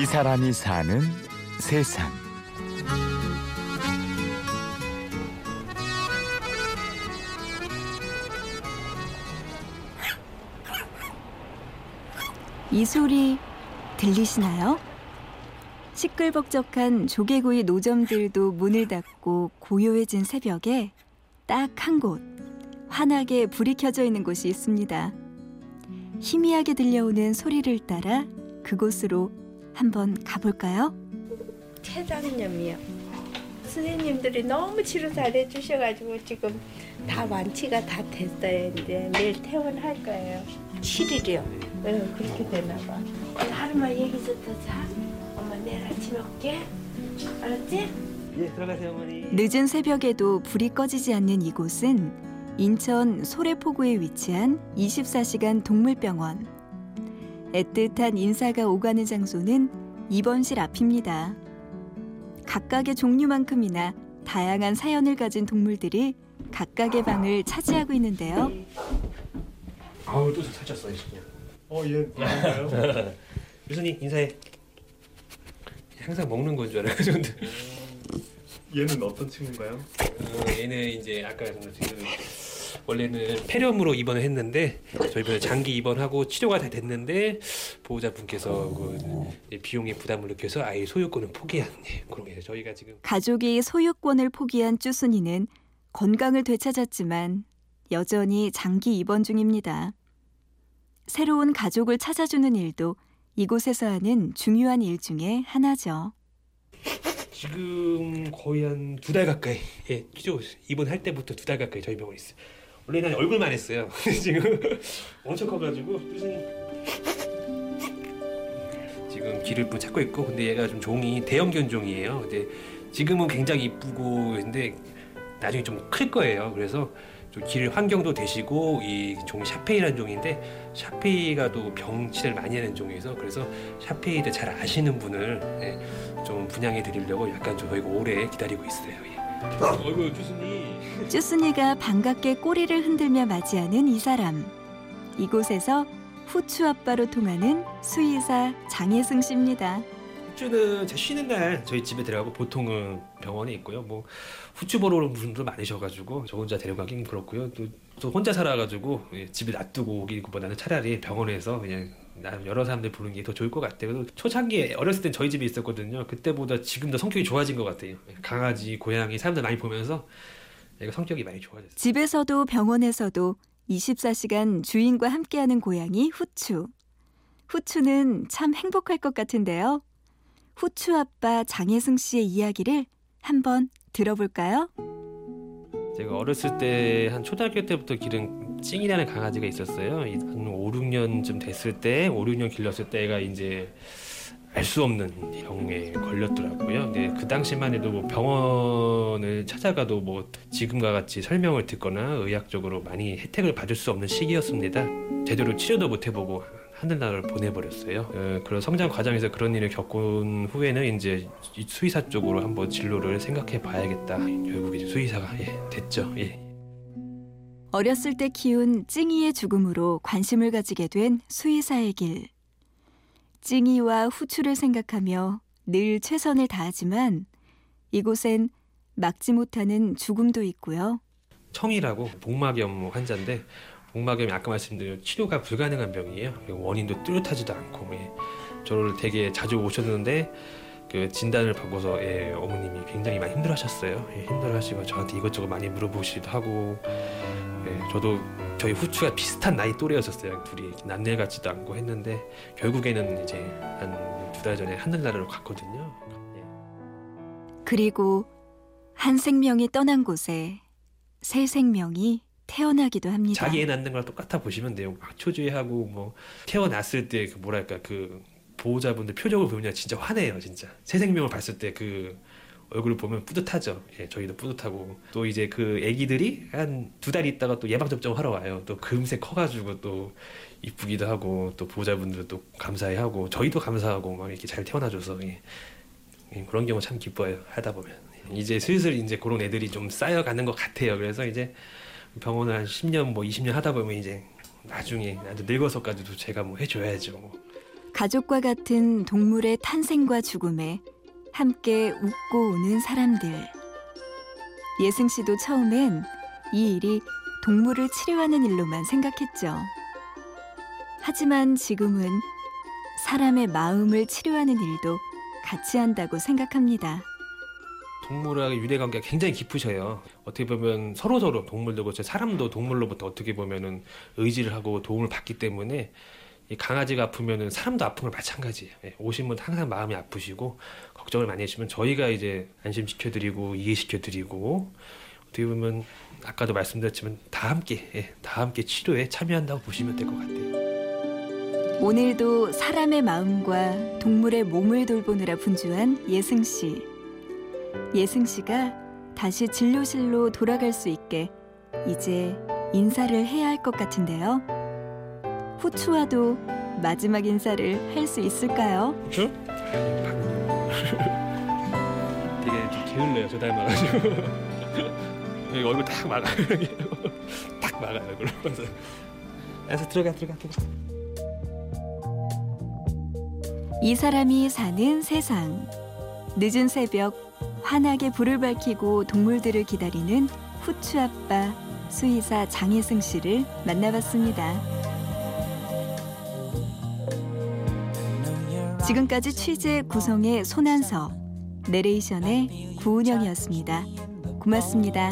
이 사람이 사는 세상. 이 소리 들리시나요? 시끌벅적한 조개구이 노점들도 문을 닫고 고요해진 새벽에 딱 한 곳 환하게 불이 켜져 있는 곳이 있습니다. 희미하게 들려오는 소리를 따라 그곳으로 한번 가볼까요? 최장님이요. 선생님들이 너무 치료 잘해 주셔가지고 지금 다 완치가 다 됐어요. 이제 내일 퇴원할 거예요. 7일이요. 네, 그렇게 되나 봐. 하루만 여기서 더 자. 엄마 내일 아침에 올게. 알았지? 예, 들어가세요, 어머니. 늦은 새벽에도 불이 꺼지지 않는 이곳은 인천 소래포구에 위치한 24시간 동물병원. 애틋한 인사가 오가는 장소는 입원실 앞입니다. 각각의 종류만큼이나 다양한 사연을 가진 동물들이 각각의 방을 차지하고 있는데요. 아우, 또 살쪘어. 어, 얘 누군가요? 유순이 인사해. 항상 먹는 건 줄 알아가지고. 얘는 어떤 친구인가요? 어, 얘는 이제 아까 지금 원래는 폐렴으로 입원을 했는데 저희 병원 장기 입원하고 치료가 다 됐는데 보호자분께서 그 비용의 부담을 느껴서 아예 소유권을 포기한 예, 그런 게 저희가 지금 가족이 소유권을 포기한 쭈순이는 건강을 되찾았지만 여전히 장기 입원 중입니다. 새로운 가족을 찾아주는 일도 이곳에서 하는 중요한 일 중에 하나죠. 지금 거의 한 두 달 가까이 예 치료 입원할 때부터 두 달 가까이 저희 병원에 있어요. 원래는 한 얼굴만 했어요. 지금 엄청 커가지고 지금 귀를 또 찾고 있고 근데 얘가 좀 종이 대형 견종이에요. 근데 지금은 굉장히 이쁘고 근데 나중에 좀 클 거예요. 그래서 좀길 환경도 되시고 이 종이 샤페이라는 종인데 샤페이가 또 병치를 많이 하는 종이어서 그래서 샤페이를 잘 아시는 분을 예, 좀 분양해 드리려고 약간 좀 저희가 오래 기다리고 있어요. 예. 어이구 교수님. 쭈순이가 반갑게 꼬리를 흔들며 맞이하는 이 사람. 이곳에서 후추 아빠로 통하는 수의사 장혜승 씨입니다. 후추는 제 쉬는 날 저희 집에 들어가고 보통은 병원에 있고요. 뭐 후추 보러 오는 분도 많으셔가지고 저 혼자 데려가긴 그렇고요. 또, 또 혼자 살아가지고 예, 집에 놔두고 오기보다는 차라리 병원에서 그냥 나 여러 사람들 보는 게 더 좋을 것 같아요. 초창기에 어렸을 땐 저희 집에 있었거든요. 그때보다 지금 더 성격이 좋아진 것 같아요. 예, 강아지, 고양이 사람들 많이 보면서 얘가 성격이 많이 좋아졌어요. 집에서도 병원에서도 24시간 주인과 함께하는 고양이 후추. 후추는 참 행복할 것 같은데요. 후추 아빠 장혜승 씨의 이야기를 한번 들어볼까요? 제가 어렸을 때 한 초등학교 때부터 기른 찡이라는 강아지가 있었어요. 이한 5, 6년쯤 됐을 때, 5, 6년 길렀을 때 애가 이제 알 수 없는 병에 걸렸더라고요. 근데 그 당시만 해도 뭐 병원을 찾아가도 뭐 지금과 같이 설명을 듣거나 의학적으로 많이 혜택을 받을 수 없는 시기였습니다. 제대로 치료도 못 해보고 하늘나라를 보내버렸어요. 어, 그런 성장 과정에서 그런 일을 겪은 후에는 이제 이 수의사 쪽으로 한번 진로를 생각해 봐야겠다. 결국 이제 수의사가 예, 됐죠. 예. 어렸을 때 키운 찡이의 죽음으로 관심을 가지게 된 수의사의 길. 찡이와 후추를 생각하며 늘 최선을 다하지만 이곳엔 막지 못하는 죽음도 있고요. 청이라고 복막염 환자인데 복막염이 아까 말씀드린 치료가 불가능한 병이에요. 원인도 뚜렷하지도 않고 예. 저를 되게 자주 오셨는데 그 진단을 받고서 예, 어머님이 굉장히 많이 힘들어하셨어요. 예, 힘들어하시고 저한테 이것저것 많이 물어보시기도 하고 예, 저도 저희 후추가 비슷한 나이 또래였었어요. 둘이 남일 같지도 않고 했는데 결국에는 이제 한 두 달 전에 하늘나라로 갔거든요. 예. 그리고 한 생명이 떠난 곳에 새 생명이 태어나기도 합니다. 자기 애 낳는 거랑 똑같아 보시면 돼요. 막 초조해하고 뭐 태어났을 때 그 뭐랄까 그 보호자분들 표정을 보면 진짜 화내요, 진짜. 새 생명을 봤을 때 그 얼굴을 보면 뿌듯하죠. 예, 저희도 뿌듯하고 또 이제 그 아기들이 한 두 달 있다가 또 예방 접종 하러 와요. 또 금세 커가지고 또 이쁘기도 하고 또 보호자분들도 감사해하고 저희도 감사하고 막 이렇게 잘 태어나줘서 예. 예, 그런 경우 참 기뻐요. 하다 보면 이제 슬슬 이제 그런 애들이 좀 쌓여가는 것 같아요. 그래서 이제 병원을 한 10년 뭐 20년 하다 보면 이제 나중에 나도 늙어서까지도 제가 뭐 해줘야죠. 뭐. 가족과 같은 동물의 탄생과 죽음에 함께 웃고 우는 사람들. 예승 씨도 처음엔 이 일이 동물을 치료하는 일로만 생각했죠. 하지만 지금은 사람의 마음을 치료하는 일도 같이 한다고 생각합니다. 동물하고 유대 관계가 굉장히 깊으셔요. 어떻게 보면 서로 서로 동물도 그렇죠. 사람도 동물로부터 어떻게 보면은 의지를 하고 도움을 받기 때문에 이 강아지가 아프면은 사람도 아픈 걸 마찬가지예요. 예, 오신 분 항상 마음이 아프시고 걱정을 많이 해주시면 저희가 이제 안심시켜드리고 이해시켜드리고 어떻게 보면 아까도 말씀드렸지만 다 함께 예, 다 함께 치료에 참여한다고 보시면 될 것 같아요. 오늘도 사람의 마음과 동물의 몸을 돌보느라 분주한 예승 씨. 예승 씨가 다시 진료실로 돌아갈 수 있게 이제 인사를 해야 할 것 같은데요. 후추와도 마지막 인사를 할 수 있을까요? 그렇죠? 되게 좀 게을러요. 저 닮아가지고 여기 얼굴 딱 막아요. 딱 막아요. 그러면서 그래서 들어가 들어가 들어가. 이 사람이 사는 세상. 늦은 새벽 환하게 불을 밝히고 동물들을 기다리는 후추 아빠 수의사 장혜승 씨를 만나봤습니다. 지금까지 취재 구성의 손한서, 내레이션의 구은영이었습니다. 고맙습니다.